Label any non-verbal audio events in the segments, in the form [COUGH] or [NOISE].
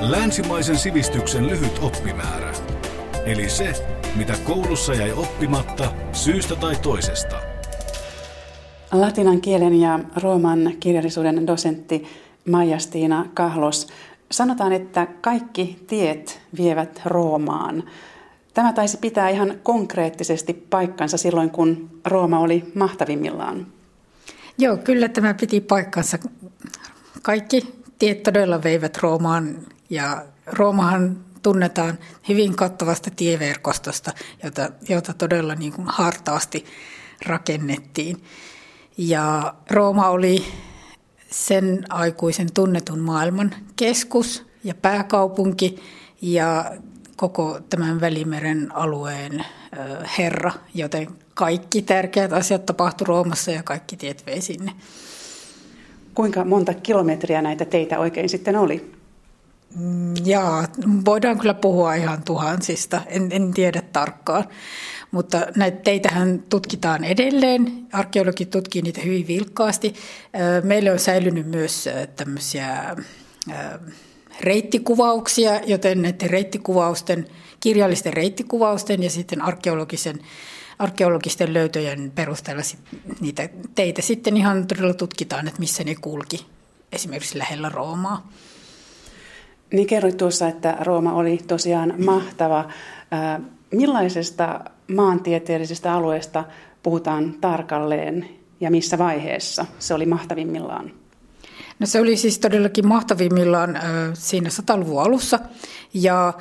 Länsimaisen sivistyksen lyhyt oppimäärä. Eli se, mitä koulussa jäi oppimatta syystä tai toisesta. Latinan kielen ja rooman kirjallisuuden dosentti Maija-Stiina Kahlos. Sanotaan, että kaikki tiet vievät Roomaan. Tämä taisi pitää ihan konkreettisesti paikkansa silloin, kun Rooma oli mahtavimmillaan. Joo, kyllä tämä piti paikkansa. Kaikki tiet todella veivät Roomaan ja Roomahan tunnetaan hyvin kattavasta tieverkostosta, jota, jota todella niin kuin hartaasti rakennettiin. Ja Rooma oli sen aikuisen tunnetun maailman keskus ja pääkaupunki ja koko tämän Välimeren alueen herra, joten kaikki tärkeät asiat tapahtui Roomassa ja kaikki tiet vei sinne. Kuinka monta kilometriä näitä teitä oikein sitten oli? Mm, jaa, voidaan kyllä puhua ihan tuhansista, en, en tiedä tarkkaan. Mutta näitä teitähän tutkitaan edelleen, arkeologit tutkii niitä hyvin vilkkaasti. Meille on säilynyt myös tämmöisiä reittikuvauksia, joten näiden reittikuvausten, kirjallisten reittikuvausten ja sitten arkeologisen, arkeologisten löytöjen perusteella niitä teitä sitten ihan todella tutkitaan, että missä ne kulki esimerkiksi lähellä Roomaa. Niin kerroit tuossa, että Rooma oli tosiaan mahtava. Millaisesta maantieteellisestä alueesta puhutaan tarkalleen ja missä vaiheessa se oli mahtavimmillaan? No se oli siis todellakin mahtavimmillaan siinä sataluvun alussa ja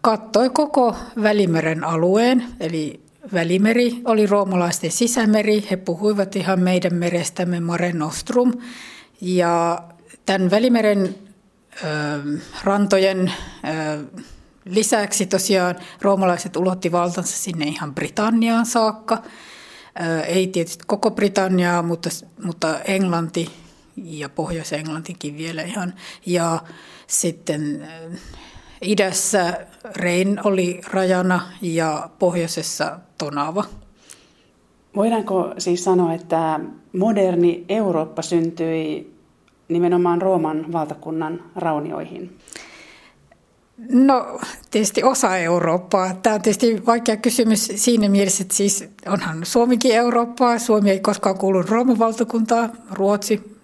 kattoi koko Välimeren alueen, eli Välimeri oli roomalaisten sisämeri. He puhuivat ihan meidän merestämme Mare Nostrum. Ja tämän Välimeren rantojen lisäksi tosiaan roomalaiset ulotti valtansa sinne ihan Britanniaan saakka. Ei tietysti koko Britanniaa, mutta, mutta Englanti ja Pohjois-Englantikin vielä ihan. Ja sitten idässä Rein oli rajana ja pohjoisessa Tonava. Voidaanko siis sanoa, että moderni Eurooppa syntyi nimenomaan Rooman valtakunnan raunioihin? No tietysti osa Eurooppaa. Tämä on tietysti vaikea kysymys siinä mielessä, että siis onhan Suomikin Eurooppaa. Suomi ei koskaan kuulu Rooman valtakuntaan, Ruotsi,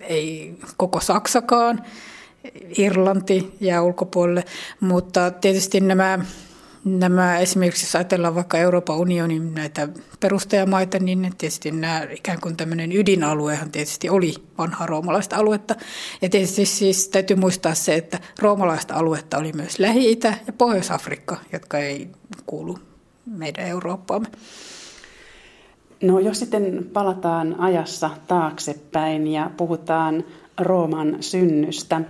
ei koko Saksakaan, Irlanti jää ulkopuolelle, mutta tietysti nämä nämä esimerkiksi jos ajatellaan vaikka Euroopan unionin näitä perustajamaita, niin tietysti nämä ikään kuin tämmöinen ydinaluehan tietysti oli vanhaa roomalaista aluetta. Ja tietysti siis täytyy muistaa se, että roomalaista aluetta oli myös Lähi-Itä ja Pohjois-Afrikka, jotka ei kuulu meidän Eurooppaamme. No jos sitten palataan ajassa taaksepäin ja puhutaan Rooman synnystä.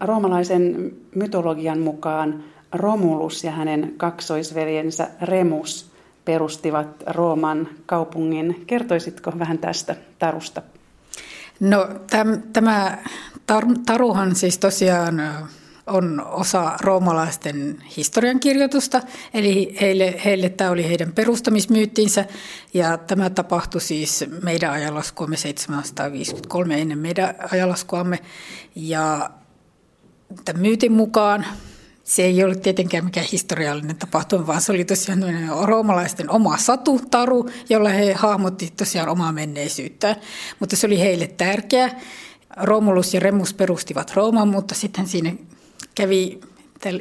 Roomalaisen mytologian mukaan Romulus ja hänen kaksoisveljensä Remus perustivat Rooman kaupungin. Kertoisitko vähän tästä tarusta? No täm, tämä tar, taruhan siis tosiaan on osa roomalaisten historiankirjoitusta, eli heille, heille tämä oli heidän perustamismyyttinsä, ja tämä tapahtui siis meidän ajalaskuamme 753 ennen meidän ajalaskuamme, ja tämän myytin mukaan se ei ollut tietenkään mikään historiallinen tapahtuma, vaan se oli tosiaan roomalaisten oma satutaru, jolla he hahmotti tosiaan omaa menneisyyttään. Mutta se oli heille tärkeä. Romulus ja Remus perustivat Rooman, mutta sitten siinä kävi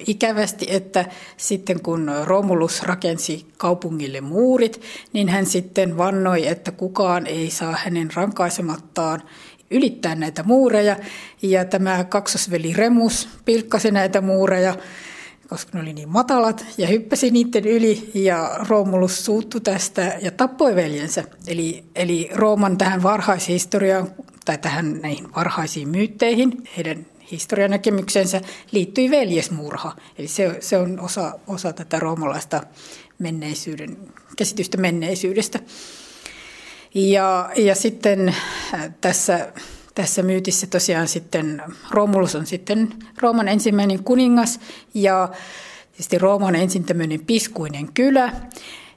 ikävästi, että sitten kun Romulus rakensi kaupungille muurit, niin hän sitten vannoi, että kukaan ei saa hänen rankaisemattaan ylittää näitä muureja. Ja tämä kaksosveli Remus pilkkasi näitä muureja, koska ne oli niin matalat, ja hyppäsi niiden yli, ja Romulus suuttui tästä ja tappoi veljensä. Eli, eli Rooman tähän varhaishistoriaan, tai tähän näihin varhaisiin myytteihin, heidän historianäkemyksensä liittyi veljesmurha. Eli se, se on osa, osa tätä roomalaista menneisyyden, käsitystä menneisyydestä. Ja, ja sitten äh, tässä, tässä myytissä tosiaan sitten Romulus on sitten Rooman ensimmäinen kuningas ja tietysti Rooman ensin tämmöinen piskuinen kylä.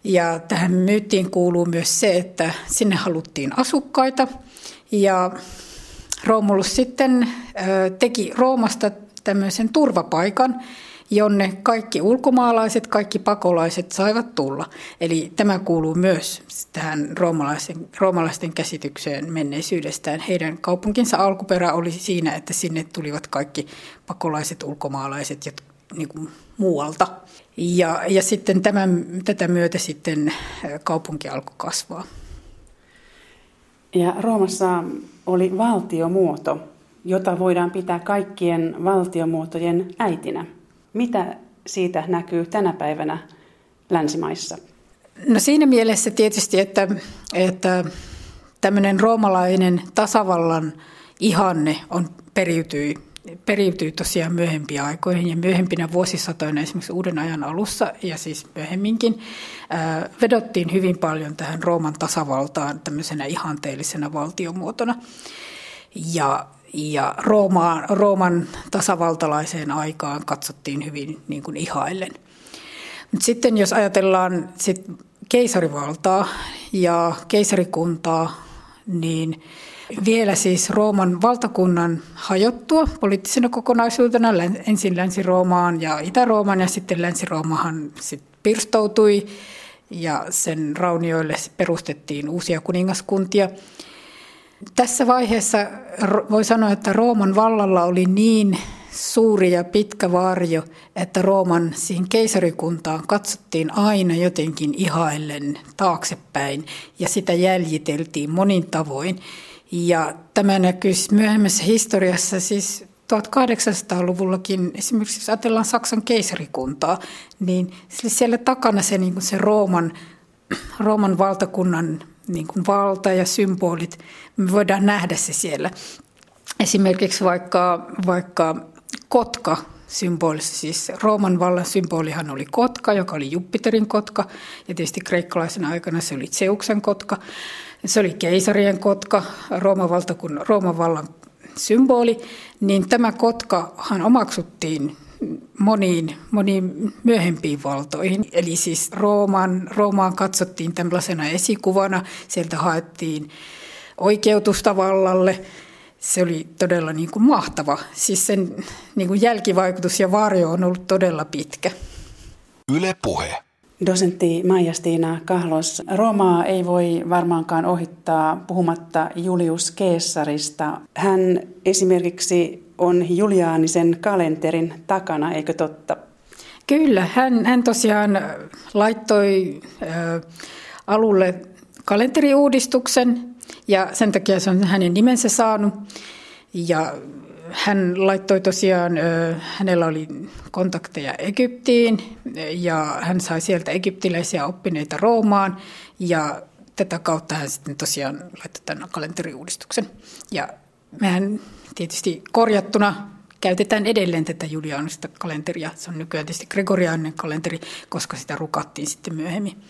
Ja tähän myyttiin kuuluu myös se, että sinne haluttiin asukkaita ja Romulus sitten teki Roomasta tämmöisen turvapaikan, jonne kaikki ulkomaalaiset, kaikki pakolaiset saivat tulla. Eli tämä kuuluu myös tähän roomalaisten, roomalaisten käsitykseen menneisyydestään. Heidän kaupunkinsa alkuperä oli siinä, että sinne tulivat kaikki pakolaiset ulkomaalaiset ja niin kuin muualta. Ja, ja sitten tämän, tätä myötä sitten kaupunki alkoi kasvaa. Ja Roomassa oli valtiomuoto, jota voidaan pitää kaikkien valtiomuotojen äitinä. Mitä siitä näkyy tänä päivänä länsimaissa? No siinä mielessä tietysti, että, että tämmöinen roomalainen tasavallan ihanne on periytyi, periytyi tosiaan myöhempiä aikoihin ja myöhempinä vuosisatoina esimerkiksi uuden ajan alussa ja siis myöhemminkin vedottiin hyvin paljon tähän Rooman tasavaltaan tämmöisenä ihanteellisena valtiomuotona. Ja ja Roomaan, Rooman tasavaltalaiseen aikaan katsottiin hyvin niin kuin ihaillen. Mut sitten jos ajatellaan sit keisarivaltaa ja keisarikuntaa, niin vielä siis Rooman valtakunnan hajottua poliittisena kokonaisuutena ensin Länsi-Roomaan ja Itä-Roomaan ja sitten Länsi-Roomahan sit pirstoutui ja sen raunioille perustettiin uusia kuningaskuntia – tässä vaiheessa voi sanoa, että Rooman vallalla oli niin suuri ja pitkä varjo, että Rooman siihen keisarikuntaan katsottiin aina jotenkin ihaillen taaksepäin ja sitä jäljiteltiin monin tavoin. Ja tämä näkyy myöhemmässä historiassa siis 1800-luvullakin, esimerkiksi jos ajatellaan Saksan keisarikuntaa, niin siellä takana se, niin se Rooman, Rooman valtakunnan niin kuin valta ja symbolit, me voidaan nähdä se siellä. Esimerkiksi vaikka, vaikka kotka symbolissa, siis Rooman vallan symbolihan oli kotka, joka oli Jupiterin kotka, ja tietysti kreikkalaisen aikana se oli Zeuksen kotka. Se oli keisarien kotka, Rooman, valtakun, Rooman vallan symboli, niin tämä kotkahan omaksuttiin moniin, moniin myöhempiin valtoihin. Eli siis Rooman, Roomaan katsottiin tällaisena esikuvana, sieltä haettiin oikeutusta vallalle. Se oli todella niin kuin mahtava. Siis sen niin kuin jälkivaikutus ja varjo on ollut todella pitkä. Yle puhe. Dosentti Maija-Stiina Kahlos, Roomaa ei voi varmaankaan ohittaa puhumatta Julius Keesarista. Hän esimerkiksi on Juliaanisen kalenterin takana, eikö totta? Kyllä, hän, hän tosiaan laittoi äh, alulle kalenteriuudistuksen ja sen takia se on hänen nimensä saanut. Ja hän laittoi tosiaan, hänellä oli kontakteja Egyptiin ja hän sai sieltä egyptiläisiä oppineita Roomaan ja tätä kautta hän sitten tosiaan laittoi tämän kalenteriuudistuksen. Ja mehän tietysti korjattuna käytetään edelleen tätä juliaanista kalenteria. Se on nykyään tietysti gregoriaaninen kalenteri, koska sitä rukattiin sitten myöhemmin.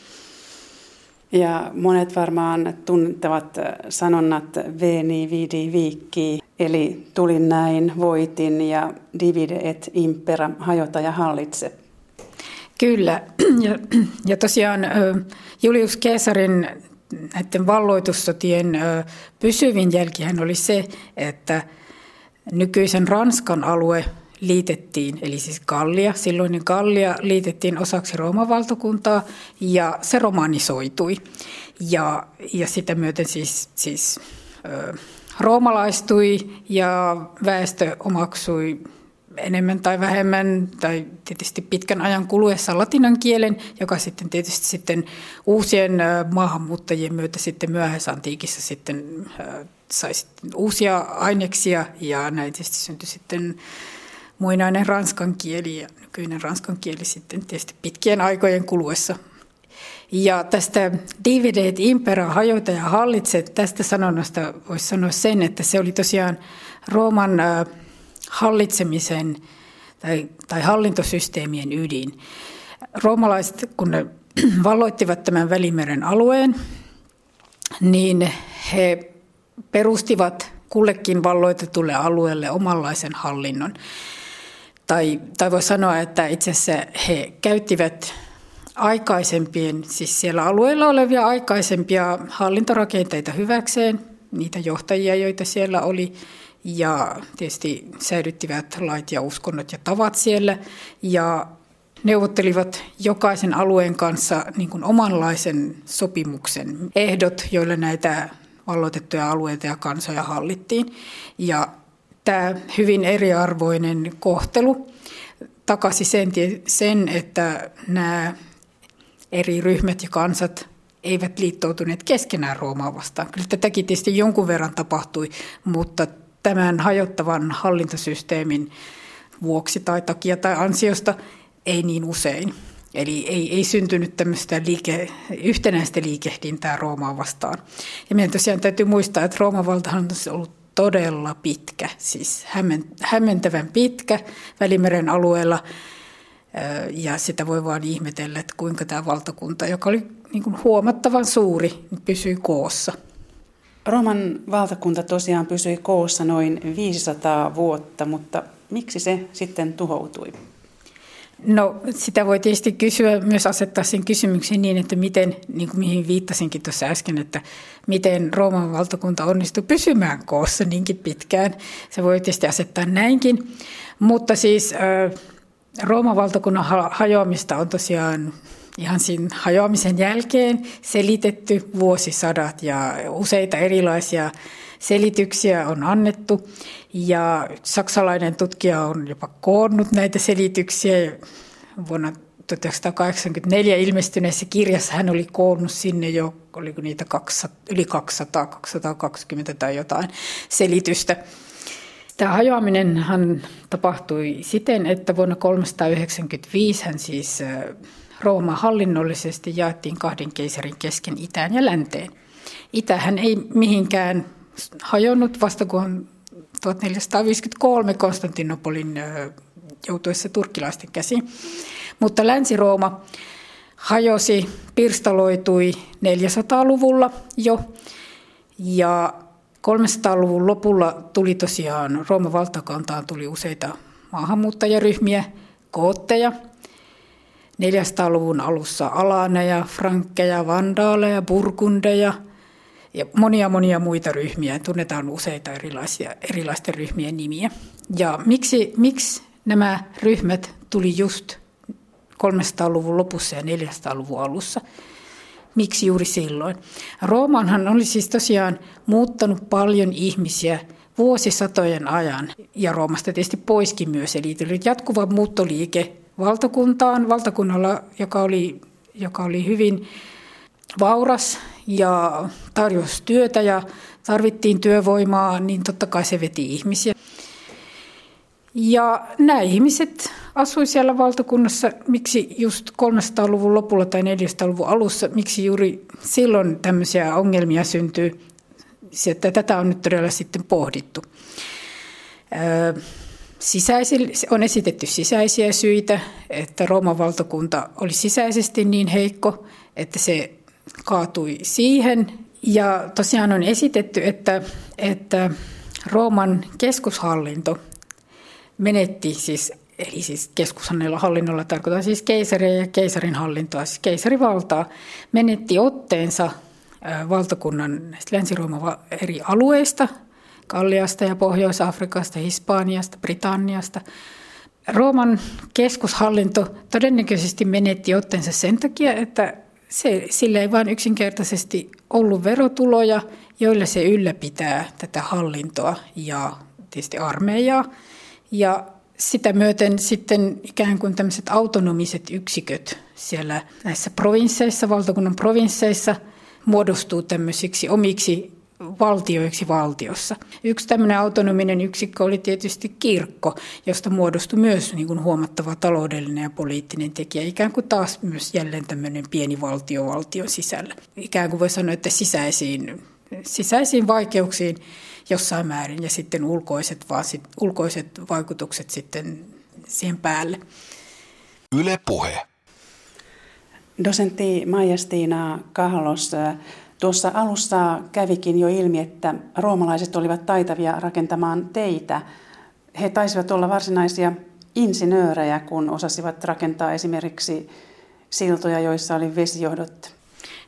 Ja monet varmaan tuntevat sanonnat veni vidi viikki, eli tulin näin, voitin ja divide et impera, hajota ja hallitse. Kyllä, [CLEARS THROAT] ja, ja tosiaan Julius Caesarin näiden valloitussotien pysyvin jälkihän oli se, että nykyisen Ranskan alue liitettiin, eli siis Gallia, silloinen Gallia liitettiin osaksi Rooman valtakuntaa ja se romanisoitui. Ja, ja sitä myöten siis, siis ö, roomalaistui ja väestö omaksui enemmän tai vähemmän, tai tietysti pitkän ajan kuluessa latinan kielen, joka sitten tietysti sitten uusien maahanmuuttajien myötä sitten myöhäisantiikissa sitten sai sitten uusia aineksia, ja näin tietysti syntyi sitten muinainen ranskan kieli ja nykyinen ranskan kieli sitten tietysti pitkien aikojen kuluessa. Ja tästä divide et impera, hajota ja hallitse, tästä sanonnasta voisi sanoa sen, että se oli tosiaan Rooman hallitsemisen tai, tai hallintosysteemien ydin. Roomalaiset, kun ne [CLEARS THROAT] valloittivat tämän Välimeren alueen, niin he perustivat kullekin valloitetulle alueelle omanlaisen hallinnon. Tai, tai voi sanoa, että itse asiassa he käyttivät aikaisempien, siis siellä alueella olevia aikaisempia hallintorakenteita hyväkseen, niitä johtajia, joita siellä oli, ja tietysti säilyttivät lait ja uskonnot ja tavat siellä, ja neuvottelivat jokaisen alueen kanssa niin kuin omanlaisen sopimuksen ehdot, joilla näitä valloitettuja alueita ja kansoja hallittiin. Ja tämä hyvin eriarvoinen kohtelu takasi sen, sen että nämä eri ryhmät ja kansat eivät liittoutuneet keskenään Roomaa vastaan. Kyllä tätäkin tietysti jonkun verran tapahtui, mutta tämän hajottavan hallintosysteemin vuoksi tai takia tai ansiosta ei niin usein. Eli ei, ei syntynyt tämmöistä liike, yhtenäistä liikehdintää Roomaa vastaan. Ja meidän tosiaan täytyy muistaa, että Rooman valtahan on ollut todella pitkä, siis hämmentävän pitkä Välimeren alueella. Ja sitä voi vaan ihmetellä, että kuinka tämä valtakunta, joka oli niin kuin huomattavan suuri, niin pysyi koossa. Rooman valtakunta tosiaan pysyi koossa noin 500 vuotta, mutta miksi se sitten tuhoutui? No sitä voi tietysti kysyä, myös asettaa sen kysymyksen niin, että miten, niin kuin mihin viittasinkin tuossa äsken, että miten Rooman valtakunta onnistui pysymään koossa niinkin pitkään. Se voi tietysti asettaa näinkin, mutta siis Rooman valtakunnan hajoamista on tosiaan ihan siinä hajoamisen jälkeen selitetty vuosisadat ja useita erilaisia selityksiä on annettu. Ja saksalainen tutkija on jopa koonnut näitä selityksiä. Vuonna 1984 ilmestyneessä kirjassa hän oli koonnut sinne jo, oliko niitä 200, yli 200, 220 tai jotain selitystä. Tämä hajoaminenhan tapahtui siten, että vuonna 395 hän siis Rooma hallinnollisesti jaettiin kahden keisarin kesken itään ja länteen. Itähän ei mihinkään hajonnut vasta kun 1453 Konstantinopolin joutuessa turkkilaisten käsiin. Mutta Länsi-Rooma hajosi, pirstaloitui 400-luvulla jo ja 300-luvun lopulla tuli tosiaan Rooman valtakantaan tuli useita maahanmuuttajaryhmiä, kootteja. 400-luvun alussa alaneja, frankkeja, vandaaleja, burgundeja – ja monia monia muita ryhmiä. Tunnetaan useita erilaisia, erilaisten ryhmien nimiä. Ja miksi, miksi nämä ryhmät tuli just 300-luvun lopussa ja 400-luvun alussa? Miksi juuri silloin? Roomanhan oli siis tosiaan muuttanut paljon ihmisiä vuosisatojen ajan ja Roomasta tietysti poiskin myös. Eli tuli jatkuva muuttoliike valtakuntaan, valtakunnalla, joka oli, joka oli hyvin vauras ja tarjosi työtä ja tarvittiin työvoimaa, niin totta kai se veti ihmisiä. Ja nämä ihmiset asuivat siellä valtakunnassa, miksi just 300-luvun lopulla tai 400-luvun alussa, miksi juuri silloin tämmöisiä ongelmia syntyy, että tätä on nyt todella sitten pohdittu. Sisäisi, on esitetty sisäisiä syitä, että Rooman valtakunta oli sisäisesti niin heikko, että se kaatui siihen. Ja tosiaan on esitetty, että, että Rooman keskushallinto menetti siis, eli siis keskushallinnolla tarkoittaa siis keisaria ja keisarin hallintoa, siis keisarivaltaa, menetti otteensa valtakunnan Länsi-Rooman eri alueista, Kalliasta ja Pohjois-Afrikasta, Hispaniasta, Britanniasta. Rooman keskushallinto todennäköisesti menetti otteensa sen takia, että se, sillä ei vain yksinkertaisesti ollut verotuloja, joilla se ylläpitää tätä hallintoa ja tietysti armeijaa. Ja sitä myöten sitten ikään kuin tämmöiset autonomiset yksiköt siellä näissä provinsseissa, valtakunnan provinsseissa muodostuu tämmöisiksi omiksi valtioiksi valtiossa. Yksi tämmöinen autonominen yksikkö oli tietysti kirkko, josta muodostui myös niin kuin huomattava taloudellinen ja poliittinen tekijä, ikään kuin taas myös jälleen tämmöinen pieni valtio valtion sisällä. Ikään kuin voi sanoa, että sisäisiin, sisäisiin vaikeuksiin jossain määrin ja sitten ulkoiset, vaan sit, ulkoiset vaikutukset sitten siihen päälle. Yle Puhe. Dosentti Maija-Stiina Kahlos, Tuossa alussa kävikin jo ilmi, että roomalaiset olivat taitavia rakentamaan teitä. He taisivat olla varsinaisia insinöörejä, kun osasivat rakentaa esimerkiksi siltoja, joissa oli vesijohdot.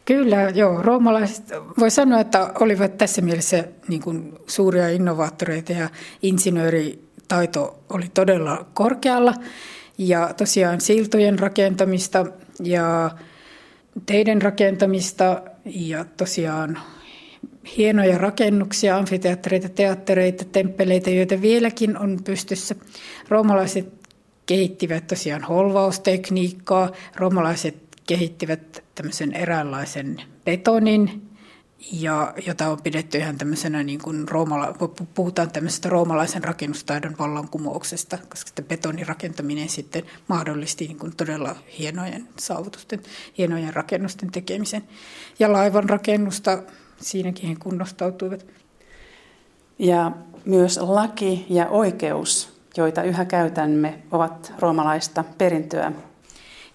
Kyllä, joo. Roomalaiset voi sanoa, että olivat tässä mielessä niin kuin suuria innovaattoreita ja insinööritaito oli todella korkealla. Ja tosiaan siltojen rakentamista ja teiden rakentamista ja tosiaan hienoja rakennuksia, amfiteattereita, teattereita, temppeleitä, joita vieläkin on pystyssä. Roomalaiset kehittivät tosiaan holvaustekniikkaa, roomalaiset kehittivät tämmöisen eräänlaisen betonin, ja jota on pidetty ihan tämmöisenä, niin kuin roomala, puhutaan tämmöisestä roomalaisen rakennustaidon vallankumouksesta, koska sitä betonin rakentaminen sitten mahdollisti niin kuin todella hienojen saavutusten, hienojen rakennusten tekemisen. Ja laivan rakennusta siinäkin he kunnostautuivat. Ja myös laki ja oikeus, joita yhä käytämme, ovat roomalaista perintöä.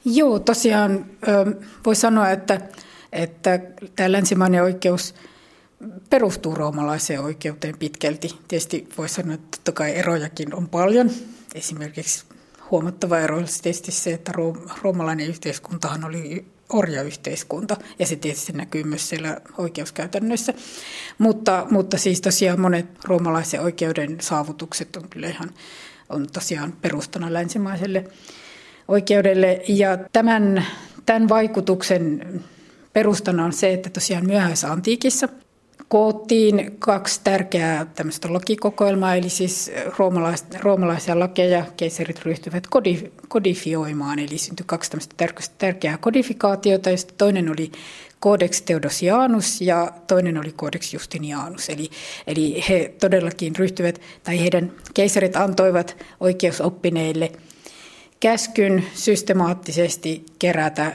Joo, tosiaan voi sanoa, että, että tämä länsimainen oikeus perustuu roomalaiseen oikeuteen pitkälti. Tietysti voi sanoa, että totta kai erojakin on paljon. Esimerkiksi huomattava ero olisi tietysti se, että roomalainen yhteiskuntahan oli orjayhteiskunta, ja se tietysti näkyy myös siellä oikeuskäytännöissä. Mutta, mutta siis tosiaan monet roomalaisen oikeuden saavutukset on kyllä ihan on tosiaan perustana länsimaiselle oikeudelle. Ja tämän, tämän vaikutuksen perustana on se, että tosiaan myöhäisantiikissa koottiin kaksi tärkeää tämmöistä lakikokoelmaa, eli siis roomalais, roomalaisia lakeja keisarit ryhtyivät kodifioimaan, eli syntyi kaksi tämmöistä tärkeää kodifikaatiota, joista toinen oli Codex Theodosianus ja toinen oli Codex Justinianus. Eli, eli he todellakin ryhtyivät, tai heidän keisarit antoivat oikeusoppineille käskyn systemaattisesti kerätä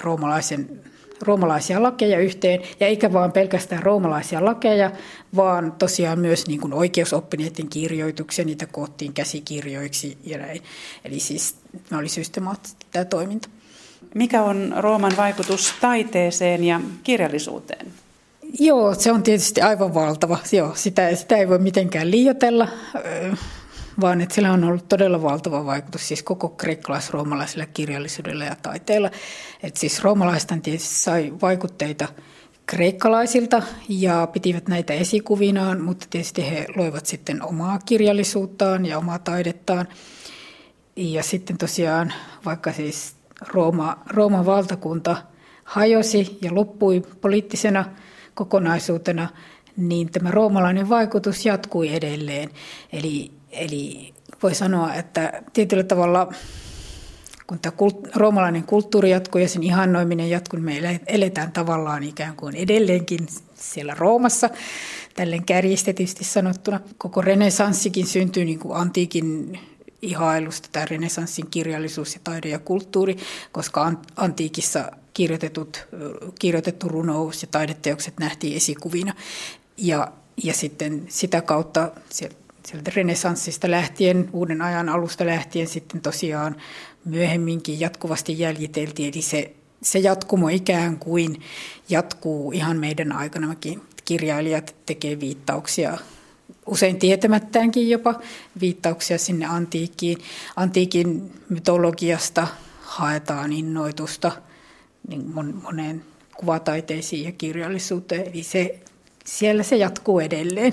roomalaisen roomalaisia lakeja yhteen, ja eikä vaan pelkästään roomalaisia lakeja, vaan tosiaan myös niin kuin oikeusoppineiden kirjoituksia, niitä koottiin käsikirjoiksi ja näin. Eli siis ne oli systemaattisesti tämä toiminta. Mikä on Rooman vaikutus taiteeseen ja kirjallisuuteen? Joo, se on tietysti aivan valtava. Joo, sitä, sitä ei voi mitenkään liioitella vaan että sillä on ollut todella valtava vaikutus siis koko kreikkalais-roomalaisella kirjallisuudella ja taiteella. Että siis roomalaiset tietysti sai vaikutteita kreikkalaisilta ja pitivät näitä esikuvinaan, mutta tietysti he loivat sitten omaa kirjallisuuttaan ja omaa taidettaan. Ja sitten tosiaan, vaikka siis Rooma, Rooman valtakunta hajosi ja loppui poliittisena kokonaisuutena, niin tämä roomalainen vaikutus jatkui edelleen. Eli Eli voi sanoa, että tietyllä tavalla kun tämä kult, roomalainen kulttuuri jatkuu ja sen ihannoiminen jatkuu, niin me eletään tavallaan ikään kuin edelleenkin siellä Roomassa, tälleen kärjistetysti sanottuna. Koko renesanssikin syntyy niin kuin antiikin ihailusta, tämä renesanssin kirjallisuus ja taide ja kulttuuri, koska antiikissa kirjoitetut, kirjoitettu runous ja taideteokset nähtiin esikuvina. Ja, ja sitten sitä kautta se sieltä renesanssista lähtien, uuden ajan alusta lähtien sitten tosiaan myöhemminkin jatkuvasti jäljiteltiin. Eli se, se jatkumo ikään kuin jatkuu ihan meidän aikanakin. Kirjailijat tekee viittauksia usein tietämättäänkin jopa viittauksia sinne antiikkiin. Antiikin mytologiasta haetaan innoitusta niin moneen kuvataiteisiin ja kirjallisuuteen. Eli se, siellä se jatkuu edelleen.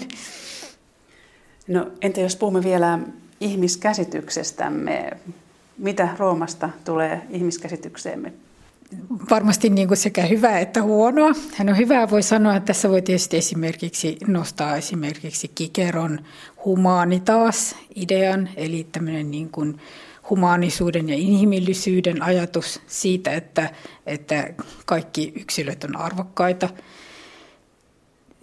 No entä jos puhumme vielä ihmiskäsityksestämme? Mitä Roomasta tulee ihmiskäsitykseemme? Varmasti niin kuin sekä hyvää että huonoa. Hän on hyvää, voi sanoa, että tässä voi tietysti esimerkiksi nostaa esimerkiksi Kikeron humanitaas idean, eli tämmöinen niin kuin humaanisuuden ja inhimillisyyden ajatus siitä, että, että kaikki yksilöt on arvokkaita –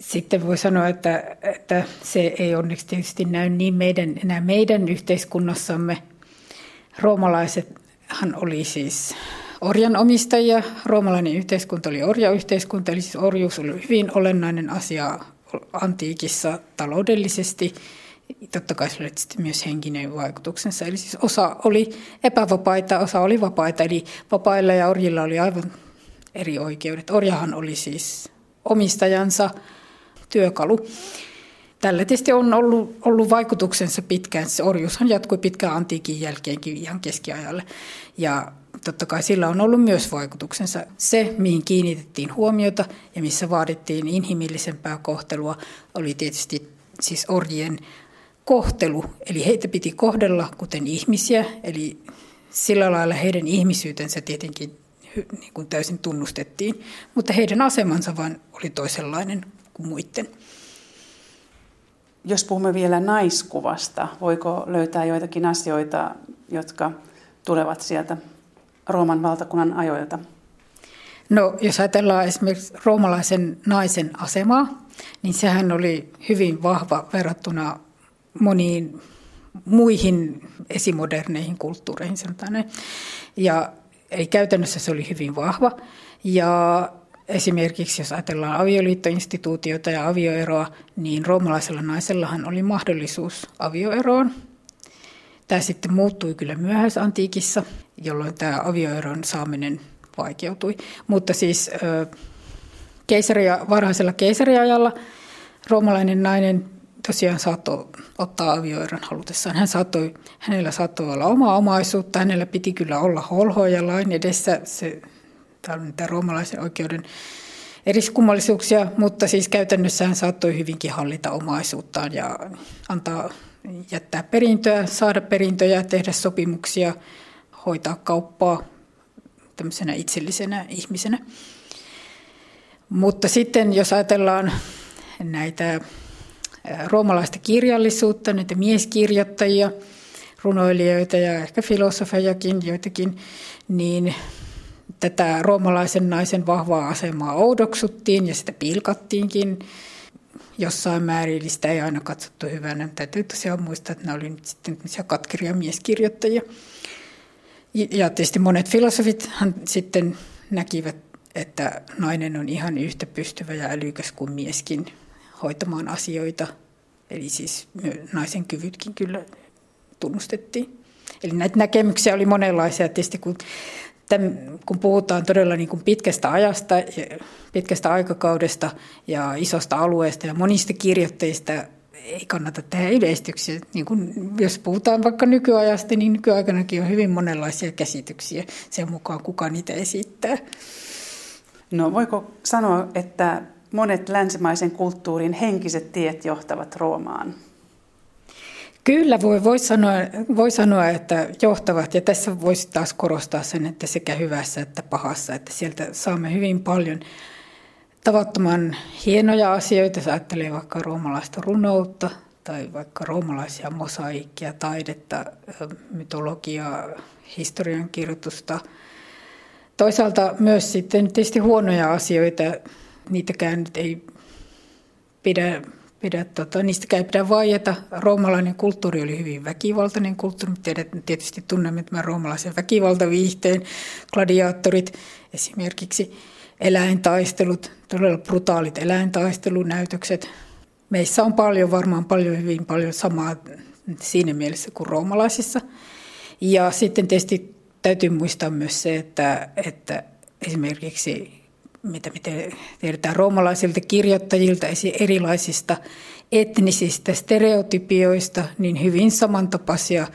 sitten voi sanoa, että, että se ei onneksi tietysti näy niin meidän, enää meidän yhteiskunnassamme. Roomalaisethan oli siis orjanomistajia. Roomalainen yhteiskunta oli orjayhteiskunta, eli siis orjuus oli hyvin olennainen asia antiikissa taloudellisesti. Totta kai sillä oli myös henkinen vaikutuksensa. Eli siis osa oli epävapaita, osa oli vapaita. Eli vapailla ja orjilla oli aivan eri oikeudet. Orjahan oli siis omistajansa työkalu. Tällä tietysti on ollut, ollut vaikutuksensa pitkään. Se orjuushan jatkui pitkään antiikin jälkeenkin ihan keskiajalle. Ja totta kai sillä on ollut myös vaikutuksensa. Se, mihin kiinnitettiin huomiota ja missä vaadittiin inhimillisempää kohtelua, oli tietysti siis orjien kohtelu. Eli heitä piti kohdella kuten ihmisiä, eli sillä lailla heidän ihmisyytensä tietenkin niin kuin täysin tunnustettiin, mutta heidän asemansa vain oli toisenlainen kuin muiden. Jos puhumme vielä naiskuvasta, voiko löytää joitakin asioita, jotka tulevat sieltä Rooman valtakunnan ajoilta? No, jos ajatellaan esimerkiksi roomalaisen naisen asemaa, niin sehän oli hyvin vahva verrattuna moniin muihin esimoderneihin kulttuureihin, sanotaan näin. Ja, eli käytännössä se oli hyvin vahva. Ja esimerkiksi jos ajatellaan avioliittoinstituutiota ja avioeroa, niin roomalaisella naisellahan oli mahdollisuus avioeroon. Tämä sitten muuttui kyllä myöhäisantiikissa, jolloin tämä avioeron saaminen vaikeutui. Mutta siis keisaria, varhaisella keisariajalla roomalainen nainen tosiaan saattoi ottaa avioeron halutessaan. Hän saattoi, hänellä saattoi olla omaa omaisuutta, hänellä piti kyllä olla holhoja lain edessä. Se, tämä on niitä roomalaisen oikeuden eriskummallisuuksia, mutta siis käytännössä hän saattoi hyvinkin hallita omaisuuttaan ja antaa jättää perintöä, saada perintöjä, tehdä sopimuksia, hoitaa kauppaa tämmöisenä itsellisenä ihmisenä. Mutta sitten jos ajatellaan näitä roomalaista kirjallisuutta, näitä mieskirjoittajia, runoilijoita ja ehkä filosofejakin joitakin, niin tätä roomalaisen naisen vahvaa asemaa oudoksuttiin ja sitä pilkattiinkin jossain määrin, eli sitä ei aina katsottu hyvänä. Täytyy tosiaan muistaa, että nämä olivat sitten katkeria mieskirjoittajia. Ja tietysti monet filosofit sitten näkivät, että nainen on ihan yhtä pystyvä ja älykäs kuin mieskin hoitamaan asioita. Eli siis naisen kyvytkin kyllä tunnustettiin. Eli näitä näkemyksiä oli monenlaisia. Tietysti kun, tämän, kun puhutaan todella niin kuin pitkästä ajasta, pitkästä aikakaudesta ja isosta alueesta ja monista kirjoittajista, ei kannata tehdä yleistyksiä. Niin kun, jos puhutaan vaikka nykyajasta, niin nykyaikanakin on hyvin monenlaisia käsityksiä sen mukaan, kuka niitä esittää. No voiko sanoa, että monet länsimaisen kulttuurin henkiset tiet johtavat Roomaan? Kyllä voi, voi, sanoa, voi sanoa, että johtavat. Ja tässä voisi taas korostaa sen, että sekä hyvässä että pahassa. Että sieltä saamme hyvin paljon tavattoman hienoja asioita. Jos ajattelee vaikka roomalaista runoutta tai vaikka roomalaisia mosaikkia, taidetta, mytologiaa, historiankirjoitusta. Toisaalta myös sitten tietysti huonoja asioita, niitäkään nyt ei pidä, pidä tota, niistäkään ei pidä vaieta. Roomalainen kulttuuri oli hyvin väkivaltainen kulttuuri. Tietysti tunnemme tämän roomalaisen väkivaltaviihteen, gladiaattorit esimerkiksi, eläintaistelut, todella brutaalit eläintaistelunäytökset. Meissä on paljon, varmaan paljon, hyvin paljon samaa siinä mielessä kuin roomalaisissa. Ja sitten tietysti täytyy muistaa myös se, että, että esimerkiksi mitä me tiedetään roomalaisilta kirjoittajilta erilaisista etnisistä stereotypioista, niin hyvin samantapaisia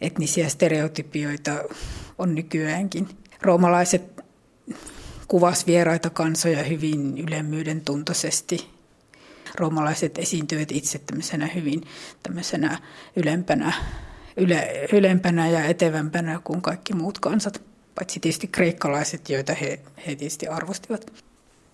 etnisiä stereotypioita on nykyäänkin. Roomalaiset kuvas vieraita kansoja hyvin ylemmyyden tuntoisesti. Roomalaiset esiintyvät itse tämmöisenä hyvin tämmöisenä ylempänä, yle, ylempänä ja etevämpänä kuin kaikki muut kansat paitsi tietysti kreikkalaiset, joita he, he tietysti arvostivat.